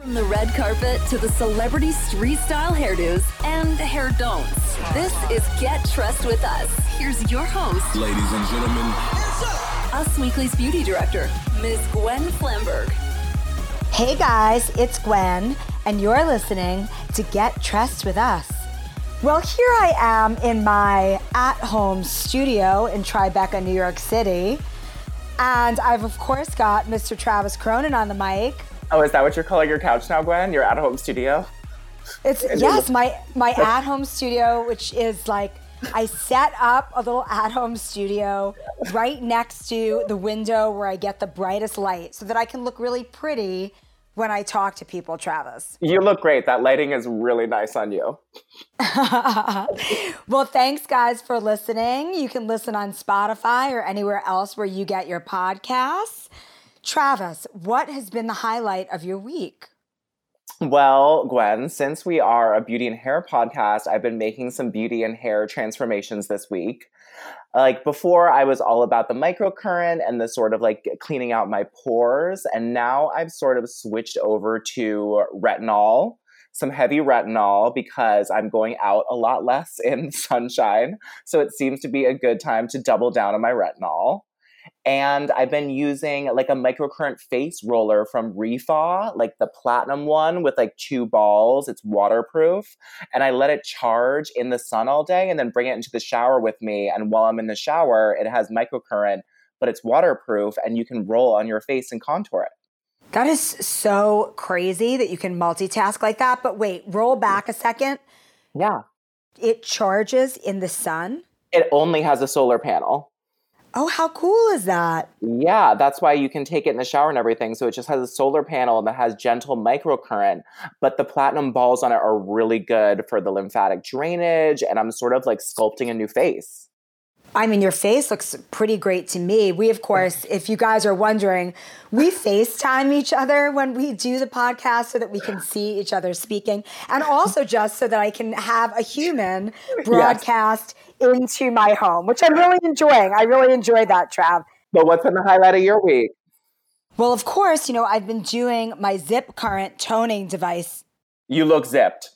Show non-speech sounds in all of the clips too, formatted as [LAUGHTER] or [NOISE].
From the red carpet to the celebrity street style hairdos and hair don'ts, this is Get Dressed with Us. Here's your host, Ladies and gentlemen, Us Weekly's beauty director, Ms. Gwen Flamberg. Hey guys, it's Gwen, and you're listening to Get Dressed with Us. Well, here I am in my at home studio in Tribeca, New York City. And I've, of course, got Mr. Travis Cronin on the mic. Oh, is that what you're calling your couch now, Gwen? Your at-home studio? It's yes, my my at-home studio, which is like I set up a little at-home studio right next to the window where I get the brightest light so that I can look really pretty when I talk to people, Travis. You look great. That lighting is really nice on you. [LAUGHS] well, thanks guys for listening. You can listen on Spotify or anywhere else where you get your podcasts. Travis, what has been the highlight of your week? Well, Gwen, since we are a beauty and hair podcast, I've been making some beauty and hair transformations this week. Like before, I was all about the microcurrent and the sort of like cleaning out my pores. And now I've sort of switched over to retinol, some heavy retinol, because I'm going out a lot less [LAUGHS] in sunshine. So it seems to be a good time to double down on my retinol. And I've been using like a microcurrent face roller from ReFa, like the platinum one with like two balls. It's waterproof. And I let it charge in the sun all day and then bring it into the shower with me. And while I'm in the shower, it has microcurrent, but it's waterproof and you can roll on your face and contour it. That is so crazy that you can multitask like that. But wait, roll mm. back a second. Yeah. It charges in the sun? It only has a solar panel. Oh, how cool is that? Yeah, that's why you can take it in the shower and everything. So it just has a solar panel that has gentle microcurrent, but the platinum balls on it are really good for the lymphatic drainage. And I'm sort of like sculpting a new face. I mean, your face looks pretty great to me. We, of course, if you guys are wondering, we FaceTime each other when we do the podcast so that we can see each other speaking, and also just so that I can have a human broadcast yes. into my home, which I'm really enjoying. I really enjoy that, Trav. But what's been the highlight of your week? Well, of course, you know, I've been doing my zip current toning device. You look zipped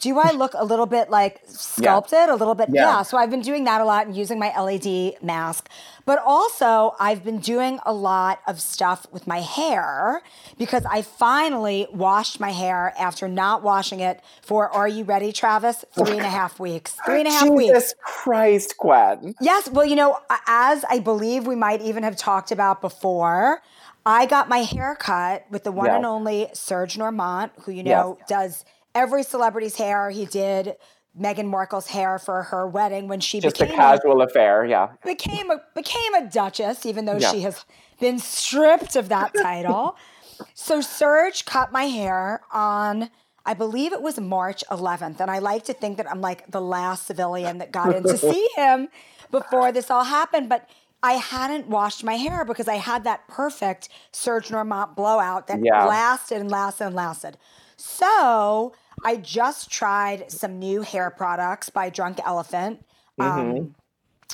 do I look a little bit like sculpted? Yeah. A little bit, yeah. yeah. So I've been doing that a lot and using my LED mask. But also, I've been doing a lot of stuff with my hair because I finally washed my hair after not washing it for, are you ready, Travis? Three and a half weeks. Three and a half Jesus weeks. Jesus Christ, Gwen. Yes. Well, you know, as I believe we might even have talked about before, I got my hair cut with the one and only Serge Normant, who you know yes. does every celebrity's hair. He did Meghan Markle's hair for her wedding when she just became a casual a, affair. Yeah, became a became a duchess, even though yeah. she has been stripped of that title. [LAUGHS] so Serge cut my hair on. I believe it was March 11th. And I like to think that I'm like the last civilian that got in to [LAUGHS] see him before this all happened. But I hadn't washed my hair because I had that perfect Serge Normant blowout that yeah. lasted and lasted and lasted. So I just tried some new hair products by Drunk Elephant. Mm-hmm. Um,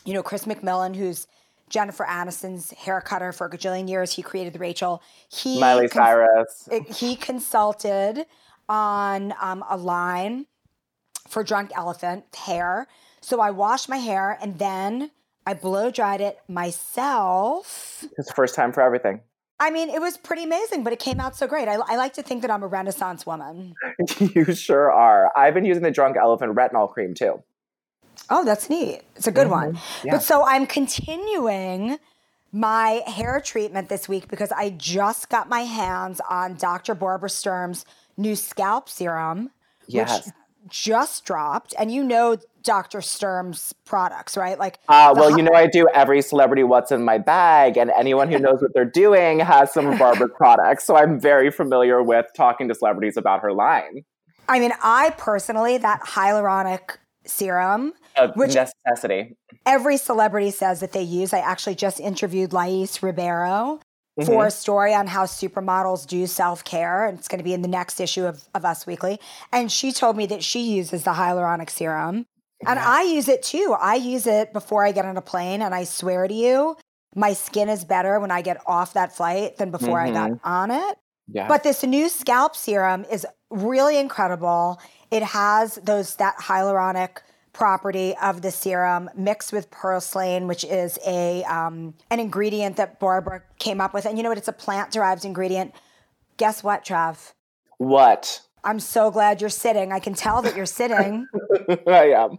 you know, Chris McMillan, who's Jennifer Aniston's hair cutter for a gajillion years. He created Rachel. He Miley cons- Cyrus. [LAUGHS] He consulted on um, a line for Drunk Elephant hair. So I washed my hair and then I blow dried it myself. It's the first time for everything. I mean, it was pretty amazing, but it came out so great. I, I, like to think that I'm a Renaissance woman. [LAUGHS] you sure are. I've been using the Drunk Elephant retinol cream too. Oh, that's neat. It's a good mm-hmm. one. Yeah. But so I'm continuing my hair treatment this week because I just got my hands on Dr. Barbara Sturm's new scalp serum, yes. which just dropped. And you know Dr. Sturm's products, right? Like, uh, well, you know, I do every celebrity what's in my bag, and anyone who knows what they're doing has some of Barbara's [LAUGHS] products. So I'm very familiar with talking to celebrities about her line. I mean, I personally, that hyaluronic serum, a which necessity. Every celebrity says that they use. I actually just interviewed Lais Ribeiro Mm-hmm. for a story on how supermodels do self care. And it's going to be in the next issue of, of Us Weekly. And she told me that she uses the hyaluronic serum. And I use it too. I use it before I get on a plane. And I swear to you, my skin is better when I get off that flight than before mm-hmm. I got mm-hmm. on it. Yes. But this new scalp serum is really incredible. It has those that hyaluronic property of the serum mixed with purslane, which is a um, an ingredient that Barbara came up with. And you know what? It's a plant derived ingredient. Guess what, Trav? What? I'm so glad you're sitting. I can tell that you're sitting. [LAUGHS] I am.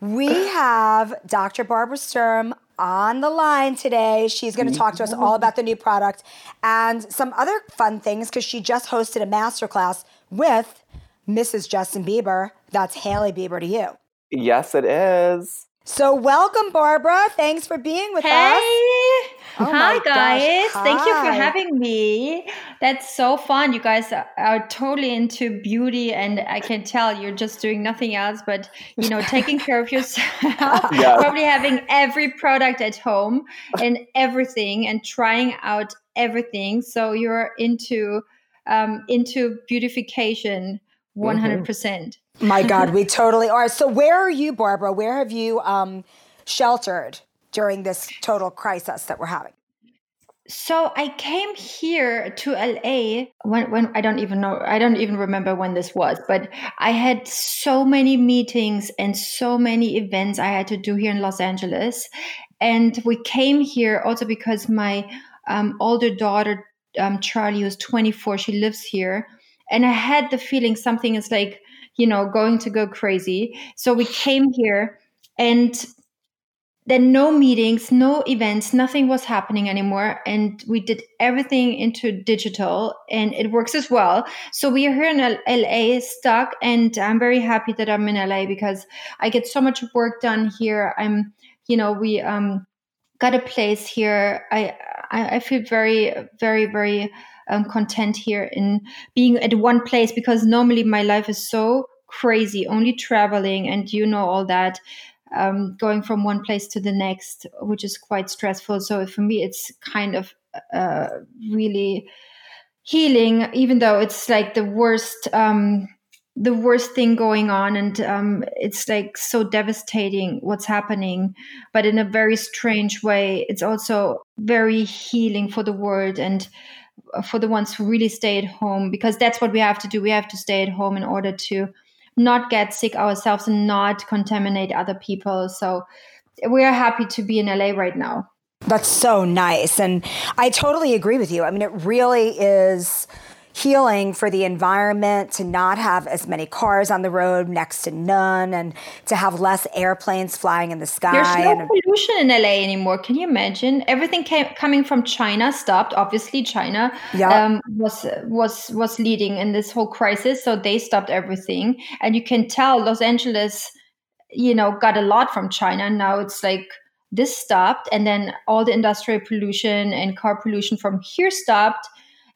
We have Dr. Barbara Sturm on the line today. She's going to talk to us all about the new product and some other fun things because she just hosted a masterclass with Mrs. Justin Bieber. That's Hailey Bieber to you. Yes, it is. So, welcome, Barbara. Thanks for being with hey. us. Oh Hi, guys. Hi. Thank you for having me. That's so fun. You guys are, are, totally into beauty, and I can tell you're just doing nothing else but, you know, taking care of yourself, [LAUGHS] yeah. probably having every product at home and everything, and trying out everything. So, you're into um, into beautification 100%. Mm-hmm. My God, we [LAUGHS] totally are. So, where are you, Barbara? Where have you um, sheltered during this total crisis that we're having? So I came here to LA when when I don't even know I don't even remember when this was, but I had so many meetings and so many events I had to do here in Los Angeles, and we came here also because my um, older daughter um, Charlie, who's 24, she lives here, and I had the feeling something is like you know, going to go crazy. So we came here and then no meetings, no events, nothing was happening anymore. And we did everything into digital and it works as well. So we are here in LA stuck and I'm very happy that I'm in LA because I get so much work done here. I'm, you know, we um, got a place here. I, I, I feel very, very, very um, content here in being at one place because normally my life is so crazy, only traveling, and you know all that. Um, going from one place to the next, which is quite stressful. So for me, it's kind of uh, really healing, even though it's like the worst, um, the worst thing going on, and um, it's like so devastating what's happening. But in a very strange way, it's also very healing for the world and for the ones who really stay at home because that's what we have to do. We have to stay at home in order to not get sick ourselves and not contaminate other people. So we are happy to be in la right now. That's so nice and i totally agree with you. I mean it really is healing for the environment to not have as many cars on the road, next to none, and to have less airplanes flying in the sky. There's no pollution in LA anymore. Can you imagine? Everything came, coming from China stopped. Obviously, China yep. um, was was was leading in this whole crisis, so they stopped everything. And you can tell Los Angeles, you know, got a lot from China. Now it's like this stopped, and then all the industrial pollution and car pollution from here stopped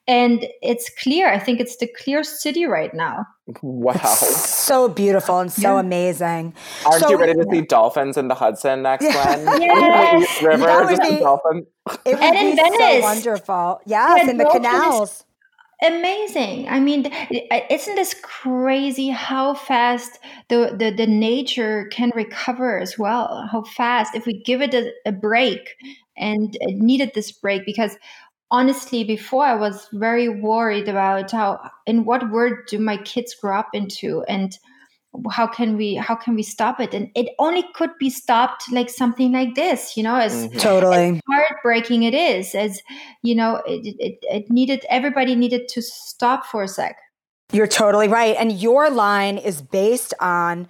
and it's clear. I think it's the clear city right now. Wow. It's so beautiful and so yeah. amazing. Aren't so, you ready to [LAUGHS] see dolphins in the Hudson next one? [LAUGHS] Yes. River, that be, dolphin. It would and be so wonderful. Yes, yeah, in the canals. Amazing. I mean, isn't this crazy how fast the, the, the nature can recover as well? How fast, if we give it a, a break and it needed this break because honestly before i was very worried about how in what world do my kids grow up into and how can we how can we stop it? And it only could be stopped like something like this you know as mm-hmm. totally. as heartbreaking it is as you know it, it, it needed everybody needed to stop for a sec. You're totally right. And your line is based on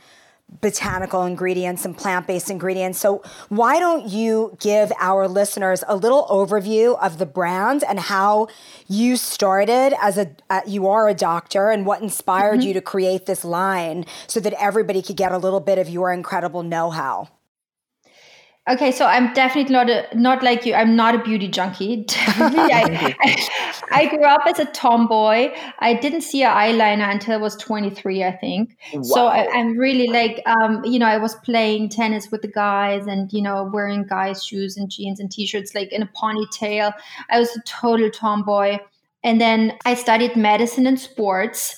botanical ingredients and plant based ingredients. So, why don't you give our listeners a little overview of the brand and how you started as a, uh, you are a doctor and what inspired mm-hmm. you to create this line so that everybody could get a little bit of your incredible know how? Okay, so I'm definitely not a not like you. I'm not a beauty junkie. [LAUGHS] I, [LAUGHS] I, I, grew up as a tomboy. I didn't see an eyeliner until I was 23, I think. Wow. So I, am really like, um, you know, I was playing tennis with the guys, and you know, wearing guys' shoes and jeans and t-shirts, like in a ponytail. I was a total tomboy. And then I studied medicine and sports,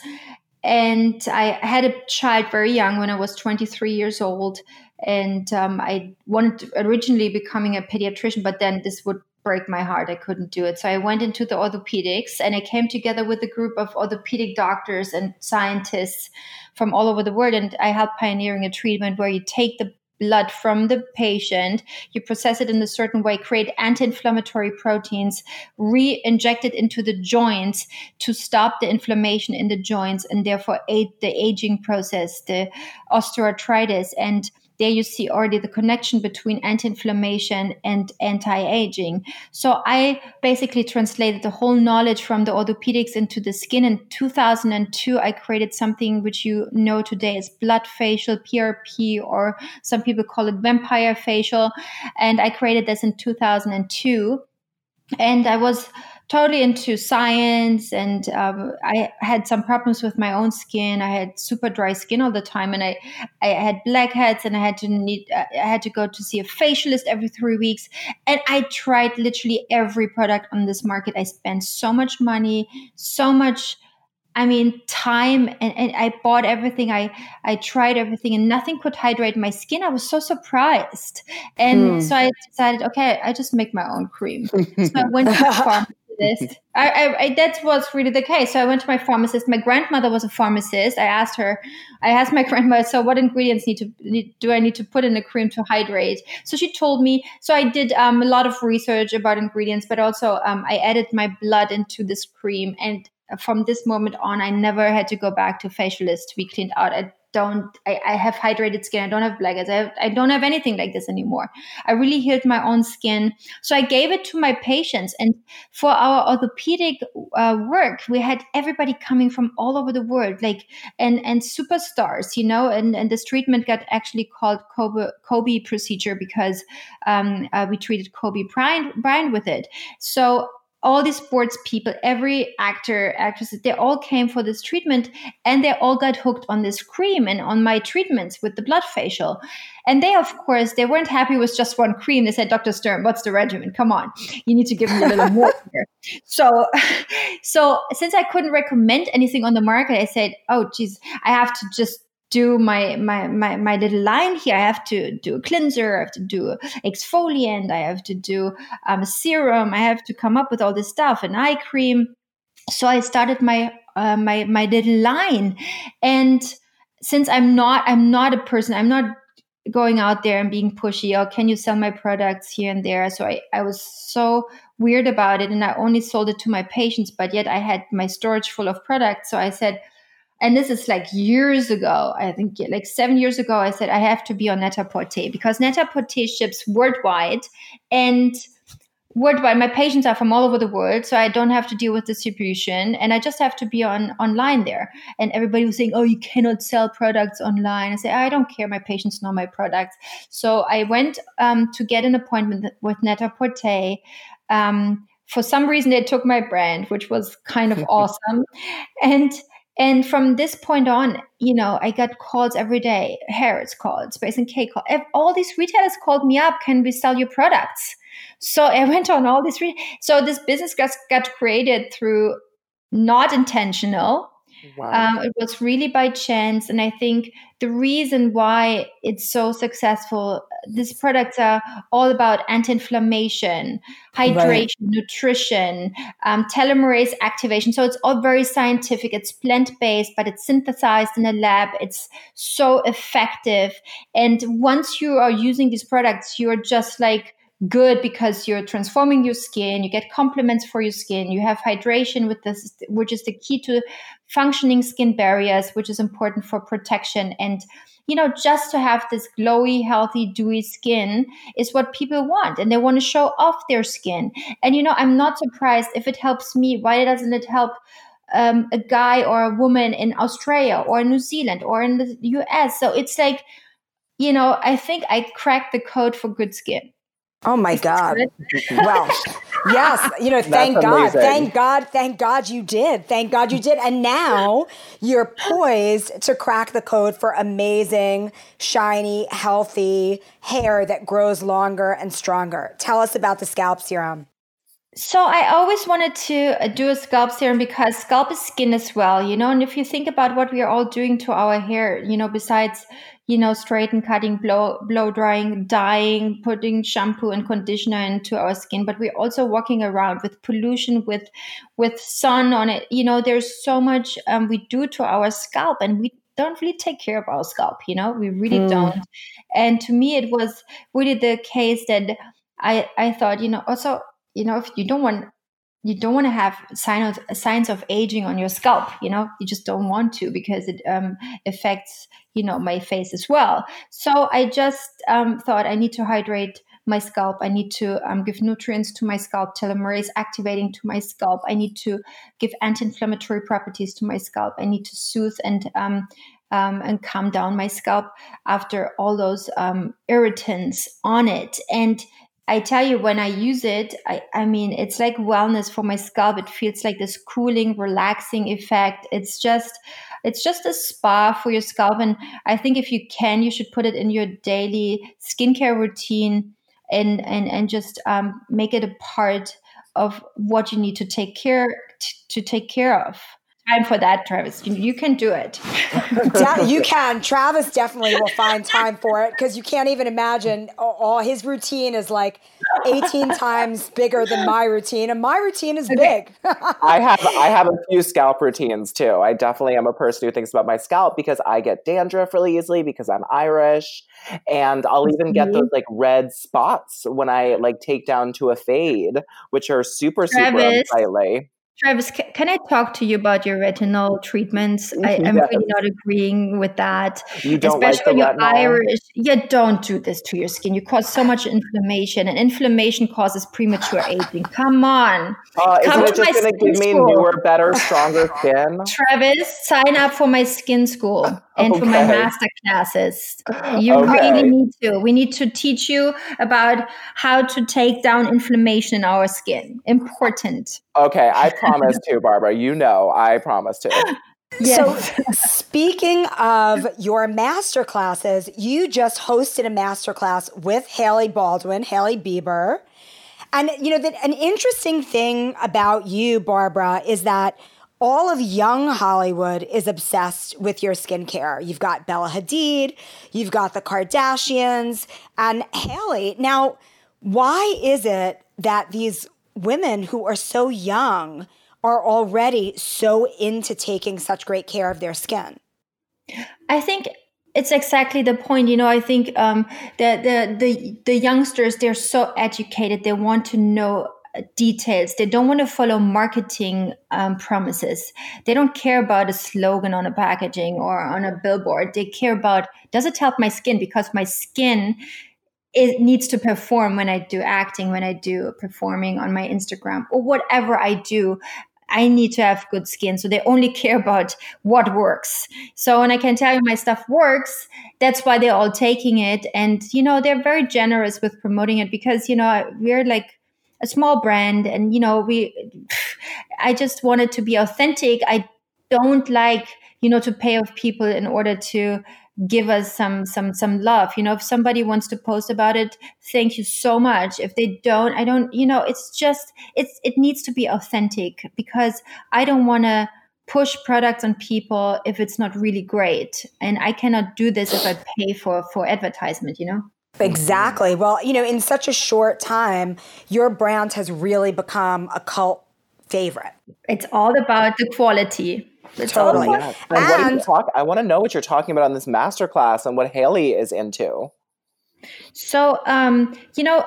and I had a child very young when I was 23 years old and um, I wanted originally becoming a pediatrician, but then this would break my heart. I couldn't do it. So I went into the orthopedics and I came together with a group of orthopedic doctors and scientists from all over the world. And I helped pioneering a treatment where you take the blood from the patient, you process it in a certain way, create anti inflammatory proteins, re inject it into the joints to stop the inflammation in the joints and therefore aid the aging process, the osteoarthritis. And there you see already the connection between anti-inflammation and anti-aging. So I basically translated the whole knowledge from the orthopedics into the skin. In 2002, I created something which you know today as blood facial, PRP, or some people call it vampire facial. And I created this in 2002. And I was totally into science and um, i had some problems with my own skin i had super dry skin all the time and i i had blackheads and i had to need i had to go to see a facialist every three weeks and i tried literally every product on this market i spent so much money so much I mean, time and, and I bought everything. I, I tried everything and nothing could hydrate my skin. I was so surprised. And hmm. so I decided, okay, I just make my own cream. so I went to the [LAUGHS] pharmacist. I, I, I, that was really the case. So I went to my pharmacist. My grandmother was a pharmacist. I asked her, I asked my [LAUGHS] grandmother, so what ingredients need to need, do I need to put in the cream to hydrate? So she told me. So I did um, a lot of research about ingredients, but also um, I added my blood into this cream. And from this moment on, I never had to go back to facialist to be cleaned out. I don't I, I, have hydrated skin. I don't have blackheads I, have, I don't have anything like this anymore. I really healed my own skin. So i gave it to my patients. And for our orthopedic uh, work we had everybody coming from all over the world like and and superstars you know? And and this treatment got actually called kobe kobe procedure because um, uh, we treated kobe bryant bryant with it. So all these sports people, every actor, actress, they all came for this treatment and they all got hooked on this cream and on my treatments with the blood facial. And they, of course, they weren't happy with just one cream. They said, Dr. Sturm, what's the regimen? Come on, you need to give me a little more [LAUGHS] here. So, [LAUGHS] so since I couldn't recommend anything on the market, I said, oh, geez, I have to just do my, my my my little line here. I have to do a cleanser. I have to do exfoliant. I have to do um, a serum. I have to come up with all this stuff, and eye cream. So I started my uh, my my little line, and since I'm not I'm not a person. I'm not going out there and being pushy. Oh, can you sell my products here and there? So I I was so weird about it, and I only sold it to my patients. But yet I had my storage full of products. So I said and this is like years ago. I think like seven years ago i said i have to be on net-a-porter because net-a-porter ships worldwide. And worldwide my patients are from all over the world so i don't have to deal with distribution. And i just have to be on online there. And everybody was saying oh you cannot sell products online. I say i don't care. My patients know my products. So i went um, to get an appointment with net-a-porter um, for some reason they took my brand which was kind of [LAUGHS] awesome. And and from this point on, you know, I got calls every day. Harrods called, Space NK called. All these retailers called me up. Can we sell your products? So [LAUGHS] I went on all these. Re- so this business got, got created through not intentional, Wow. Um, it was really by chance. And I think the reason why it's so successful, these products are all about anti inflammation, hydration, right. nutrition, um, telomerase activation. So it's all very scientific. It's plant based, but it's synthesized in a lab. It's so effective. And once you are using these products, you're just like, good because you're transforming your skin you get compliments for your skin you have hydration with this which is the key to functioning skin barriers which is important for protection. And you know just to have this glowy healthy dewy skin is what people want and they want to show off their skin. And you know i'm not surprised if it helps me. Why doesn't it help um, a guy or a woman in australia or new zealand or in the us so it's like you know i think i cracked the code for good skin Oh my God. well, yes, you know, [LAUGHS] thank God, thank God, thank God you did. Thank God you did. And now you're poised to crack the code for amazing, shiny, healthy hair that grows longer and stronger. Tell us about the scalp serum. So I always wanted to uh, do a scalp serum because scalp is skin as well, you know. And if you think about what we are all doing to our hair, you know, besides you know straighten, cutting, blow blow drying, dyeing, putting shampoo and conditioner into our skin, but we're also walking around with pollution, with with sun on it. You know, there's so much um, we do to our scalp, and we don't really take care of our scalp. You know, we really mm. don't. And to me, it was really the case that I I thought, you know, also you know, if you don't want you don't want to have signs of, signs of aging on your scalp you know you just don't want to because it um, affects you know my face as well. So i just um, thought i need to hydrate my scalp. I need to um, give nutrients to my scalp telomerase activating to my scalp. I need to give anti-inflammatory properties to my scalp. I need to soothe and um, um, and calm down my scalp after all those um, irritants on it. And I tell you, when I use it, I, I mean, it's like wellness for my scalp. It feels like this cooling, relaxing effect. It's just, it's just a spa for your scalp. And I think if you can, you should put it in your daily skincare routine and, and, and just um, make it a part of what you need to take care to, to take care of time for that, Travis. You, you can do it. [LAUGHS] you can. Travis definitely will find time for it because you can't even imagine. All his routine is like 18 [LAUGHS] times bigger than my routine, and my routine is big. I have I have a [LAUGHS] few scalp routines too. I definitely am a person who thinks about my scalp because I get dandruff really easily because I'm Irish, and I'll even get mm-hmm. those like red spots when I like take down to a fade, which are super Travis, super unsightly. Travis, can I talk to you about your retinol treatments? I, am yes. really not agreeing with that. You don't Especially like when you're Irish. Yeah, don't do this to your skin. You cause so much inflammation, and inflammation causes premature aging. Come on. Uh, Come isn't it just going to give me newer, better, [LAUGHS] stronger skin? Travis, sign up for my skin school and okay. for my master classes. You okay. really need to. We need to teach you about how to take down inflammation in our skin. Important. Okay, I promise to, Barbara. You know, I promise to. [LAUGHS] Yes. So, speaking of your master classes, you just hosted a master class with Hailey Baldwin, Hailey Bieber. And, you know, that an interesting thing about you, Barbara, is that all of young Hollywood is obsessed with your skincare. You've got Bella Hadid, you've got the Kardashians, and Hailey. Now, why is it that these women who are so young are already so into taking such great care of their skin? I think it's exactly the point you know i think um, the, the the the youngsters they're so educated they want to know details. They don't want to follow marketing um, promises. They don't care about a slogan on a packaging or on a billboard. They care about does it help my skin because my skin it needs to perform when I do acting, when I do performing on my Instagram or whatever I do. I need to have good skin. So they only [LAUGHS] care about what works. So when I can tell you my stuff works, that's why they're all taking it. And, you know, they're very generous with promoting it because, you know, we're like a small brand and you know we [SIGHS] i just wanted to be authentic i don't like you know to pay off people in order to give us some some some love you know if somebody wants to post about it thank you so much if they don't i don't you know it's just it's it needs to be authentic because i don't want to push products on people if it's not really great and i cannot do this if i pay for for advertisement you know Exactly. Well, you know, in such a short time, your brand has really become a cult favorite. It's all about the quality. It's totally. All And, and what are you talk- I want to know what you're talking about on this masterclass and what Hailey is into. So, um, you know,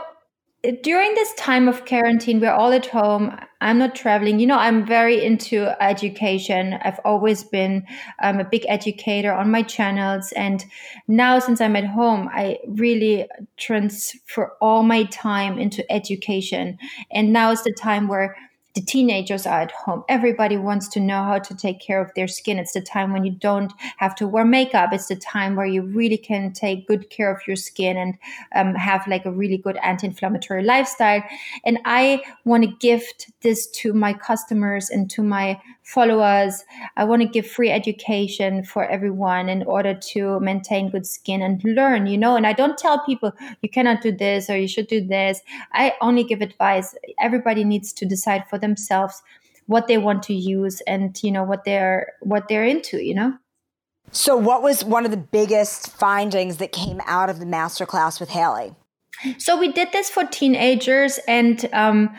during this time of quarantine, we're all at home. I'm not traveling. You know, I'm very into education. I've always been um, a big educator on my channels. And now, since I'm at home, I really transfer all my time into education. And now is the time where the teenagers are at home. Everybody wants to know how to take care of their skin. It's the time when you don't have to wear makeup. It's the time where you really can take good care of your skin and um, have like a really good anti-inflammatory lifestyle. And I want to gift this to my customers and to my followers. I want to give free education for everyone in order to maintain good skin and learn, you know. And I don't tell people you cannot do this or you should do this. I only give advice. Everybody needs to decide for themselves what they want to use and you know what they're what they're into, you know. So, what was one of the biggest findings that came out of the masterclass with Hailey? So, we did this for teenagers, and um,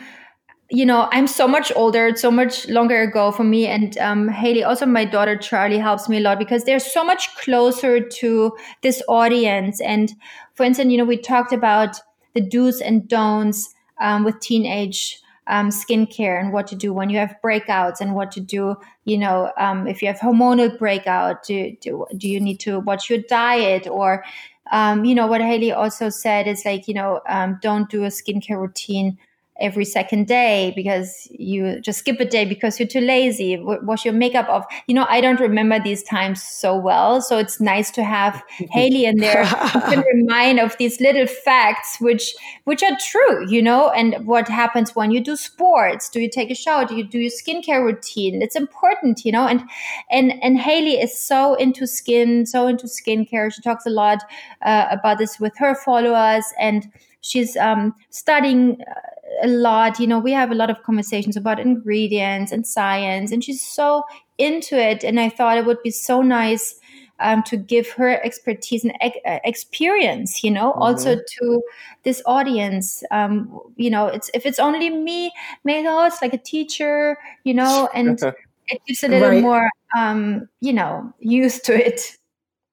you know, I'm so much older, so much longer ago for me. And um, Hailey, also my daughter Charlie, helps me a lot because they're so much closer to this audience. And for instance, you know, we talked about the do's and don'ts um, with teenage um, skincare and what to do when you have breakouts and what to do you know um, if you have hormonal breakout do, do, do you need to watch your diet or um, you know what hailey also said is like you know um, don't do a skincare routine every second day because you just skip a day because you're too lazy. Wash your makeup off you know i don't remember these times so well. So it's nice to have [LAUGHS] hailey in there who can [LAUGHS] remind of these little facts which which are true you know and what happens when you do sports. Do you take a shower? Do you do your skincare routine? It's important you know and and and hailey is so into skin so into skincare. She talks a lot uh, about this with her followers and she's um, studying uh, a lot. You know, we have a lot of conversations about ingredients and science, and she's so into it. And I thought it would be so nice um, to give her expertise and ex- uh, experience, you know, mm-hmm. also to this audience. Um, you know, it's if it's only me, maybe oh, it's like a teacher, you know, and [LAUGHS] it gives a little right. more, um, you know, used to it.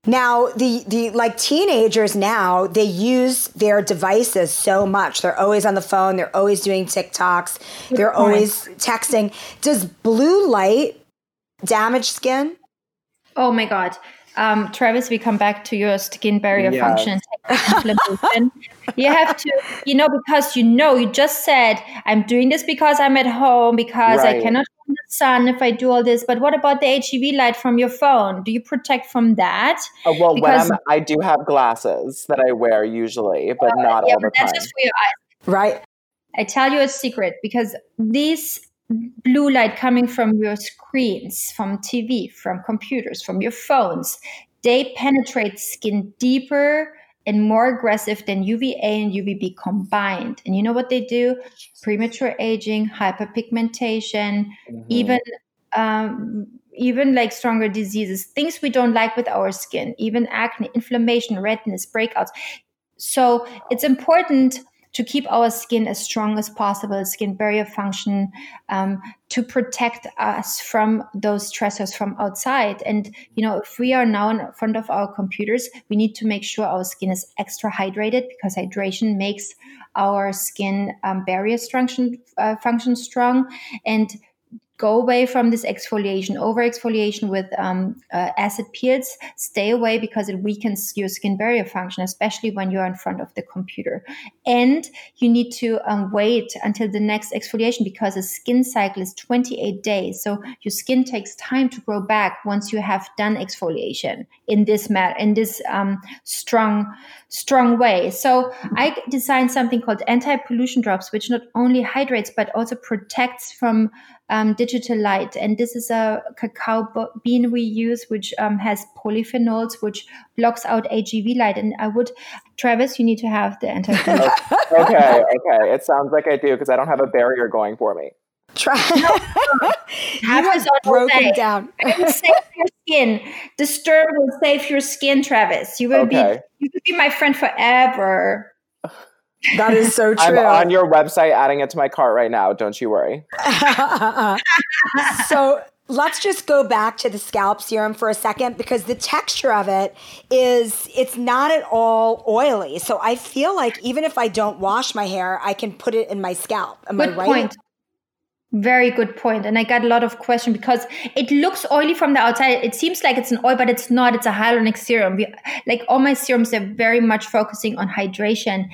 Now, the, the like teenagers now, they use their devices so much. They're always on the phone, they're always doing TikToks, Good they're point. always texting. Does blue light damage skin? Oh my God. Um, Travis, we come back to your skin barrier function you have to, you know, because you know, you just said, I'm doing this because I'm at home, because right. I cannot the sun if I do all this. But what about the HEV light from your phone? Do you protect from that? Uh, well, because, when I'm, I do have glasses that I wear usually, but uh, not yeah, all the time. Just for your eyes. Right. I tell you a secret because these blue light coming from your screens, from TV, from computers, from your phones, they penetrate skin deeper and more aggressive than UVA and UVB combined. And you know what they do? Premature aging, hyperpigmentation, mm-hmm. even um, even like stronger diseases, things we don't like with our skin, even acne, inflammation, redness, breakouts. So it's important to keep our skin as strong as possible, skin barrier function, um, to protect us from those stressors from outside. And, you know, if we are now in front of our computers, we need to make sure our skin is extra hydrated because hydration makes our skin um, barrier function, uh, function strong. And go away from this exfoliation, over exfoliation with um, uh, acid peels. Stay away because it weakens your skin barrier function, especially when you're in front of the computer. And you need to um, wait until the next exfoliation because a skin cycle is 28 days. So your skin takes time to grow back once you have done exfoliation in this mat in this um, strong strong way. So I designed something called anti-pollution drops, which not only hydrates but also protects from um, digital light. And this is a cacao bean we use, which um, has polyphenols, which blocks out HEV light. And I would, Travis, you need to have the anti. okay, okay. It sounds like I do because I don't have a barrier going for me. Try. No, [LAUGHS] have broken down. save [LAUGHS] your skin. Disturb will save your skin, Travis. You will okay. be. You will be my friend forever. [SIGHS] That is so [LAUGHS] true. I'm on your website adding it to my cart right now. Don't you worry. so let's just go back to the scalp serum for a second because the texture of it is it's not at all oily. So I feel like even if I don't wash my hair, I can put it in my scalp. Am Good I right? Point. Very good point. And I got a lot of questions because it looks oily from the outside. It seems like it's an oil, but it's not. It's a hyaluronic serum. We, like all my serums, they're very much focusing on hydration.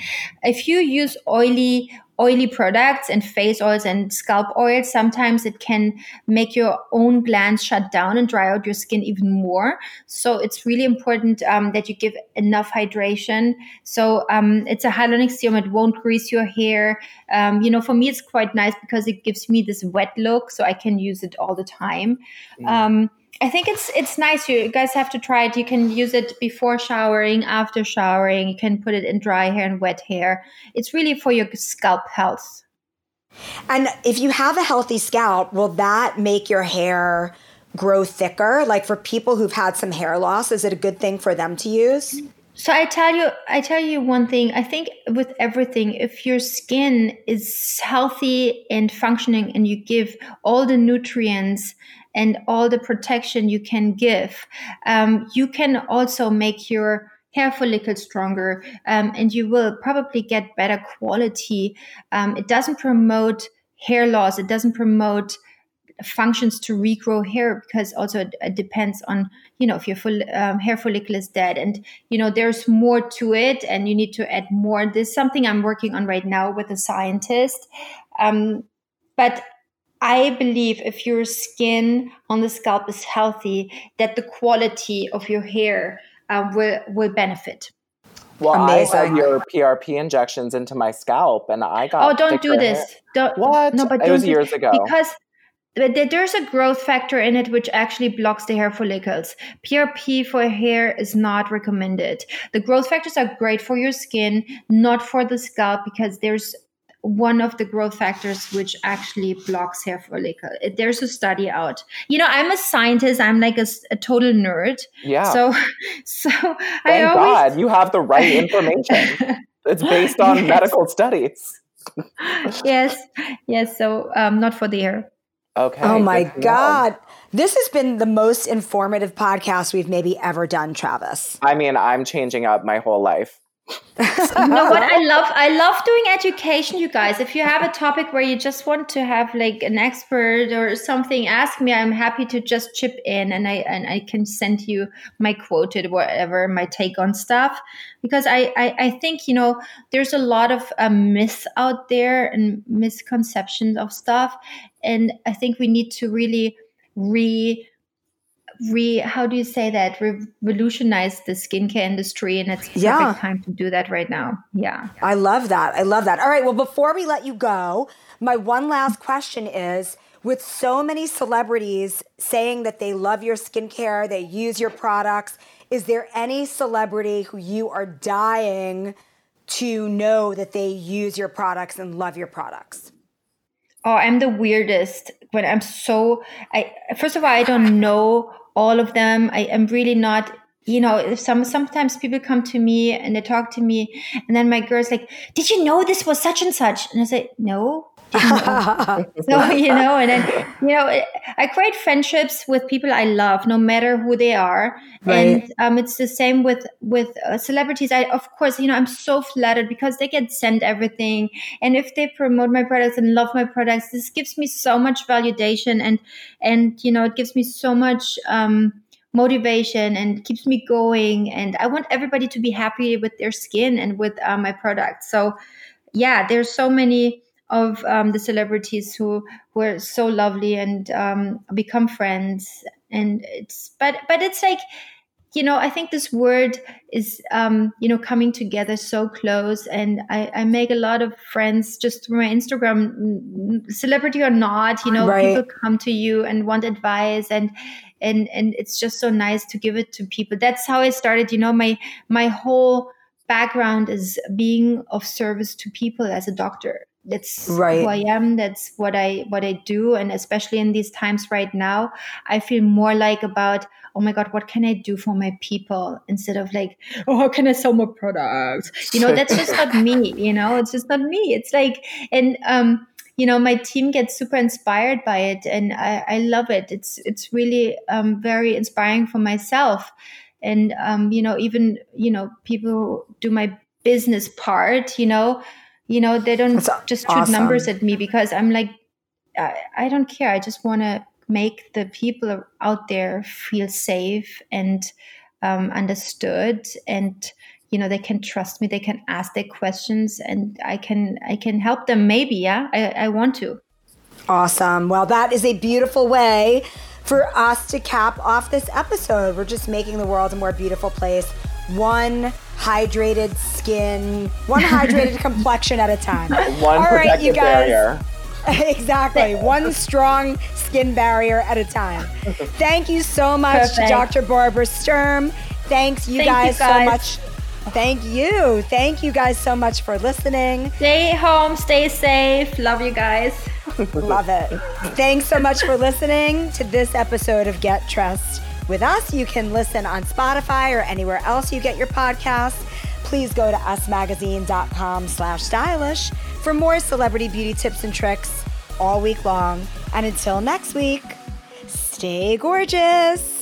If you use oily oily products and face oils and scalp oils, sometimes it can make your own glands shut down and dry out your skin even more. So it's really important um, that you give enough hydration. So um, it's a hyaluronic serum; it won't grease your hair. Um, you know, for me, it's quite nice because it gives me this wet look, so I can use it all the time. Mm. I think it's it's nice. You guys have to try it. You can use it before showering, after showering. You can put it in dry hair and wet hair. It's really for your scalp health. And if you have a healthy scalp, will that make your hair grow thicker? Like for people who've had some hair loss, is it a good thing for them to use? So I tell you, I tell you one thing. I think with everything, if your skin is healthy and functioning, and you give all the nutrients and all the protection you can give, um, you can also make your hair follicle stronger, um, and you will probably get better quality. Um, it doesn't promote hair loss. It doesn't promote functions to regrow hair because also it, it depends on you know if your full um, hair follicle is dead and you know there's more to it and you need to add more this is something i'm working on right now with a scientist um, but I believe if your skin on the scalp is healthy, that the quality of your hair uh, will will benefit. Well, Amazing. I had your PRP injections into my scalp, and I got. Oh, don't do this! Hair. Don't what? No, but it was years ago because there's a growth factor in it which actually blocks the hair follicles. PRP for hair is not recommended. The growth factors are great for your skin, not for the scalp because there's one of the growth factors which actually blocks hair follicle. There's a study out. You know, I'm a scientist. I'm like a, a total nerd. Yeah. So, [LAUGHS] so Thank I always, God you have the right [LAUGHS] information. it's based on yes. medical studies. [LAUGHS] yes, yes. So, um, not for the hair. Okay. Oh my God. This has been the most informative podcast we've maybe ever done, Travis. I mean, I'm changing up my whole life [LAUGHS] you know what I love? I love doing education, you guys. If you have a topic where you just want to have like an expert or something, ask me. I'm happy to just chip in and I and I can send you my quoted whatever, my take on stuff. Because I I, I think, you know, there's a lot of um, myths out there and misconceptions of stuff. And I think we need to really re re how do you say that? Revolutionize the skincare industry and it's yeah. perfect time to do that right now. Yeah. I love that. I love that. All right well before we let you go my one last question is with so many celebrities saying that they love your skincare they use your products is there any celebrity who you are dying to know that they use your products and love your products? Oh, I'm the weirdest. When I'm so I first of all I don't know all of them. I am really not you know, some sometimes people come to me and they talk to me, and then my girl's like, "Did you know this was such and such?" And I say, "No." [LAUGHS] so you know, and then you know, I create friendships with people I love, no matter who they are, right. and um, it's the same with with uh, celebrities. I of course, you know, I'm so flattered because they get sent everything, and if they promote my products and love my products, this gives me so much validation, and and you know, it gives me so much. Um, motivation and keeps me going and i want everybody to be happy with their skin and with uh, my product so yeah there's so many of um, the celebrities who were so lovely and um, become friends. And it's but but it's like you know i think this word is um, you know coming together so close. And I, I, make a lot of friends just through my instagram. Celebrity or not you know right. people come to you and want advice. And and and it's just so nice to give it to people. That's how i started. You know my my whole background is being of service to people as a doctor that's right. who i am that's what i what i do and especially in these times right now i feel more like about oh my god what can i do for my people? instead of like oh how can i sell more products? You know that's just not me [LAUGHS] you know it's just not me. It's like and um you know my team gets super inspired by it and i, I love it. It's it's really um, very inspiring for myself. And um, you know even you know people who do my business part you know you know they don't That's just shoot numbers at me because i'm like I, I don't care. I just want to make the people out there feel safe and um, understood and you know they can trust me. They can ask their questions and i can i can help them maybe yeah? I, I want to. Awesome. Well that is a beautiful way for us to cap off this episode. We're just making the world a more beautiful place one hydrated skin one hydrated [LAUGHS] complexion at a time one All right, you guys barrier. [LAUGHS] exactly. One strong skin barrier at a time. Thank you so much Perfect. Dr. Barbara Sturm. Thanks you, Thank guys, you guys so much Thank you. Thank you guys so much for listening. Stay home, stay safe. Love you guys. Love it. [LAUGHS] Thanks so much for listening to this episode of Get Dressed with us. You can listen on Spotify or anywhere else you get your podcasts. Please go to usmagazine.com slash stylish for more celebrity beauty tips and tricks all week long. And until next week, stay gorgeous.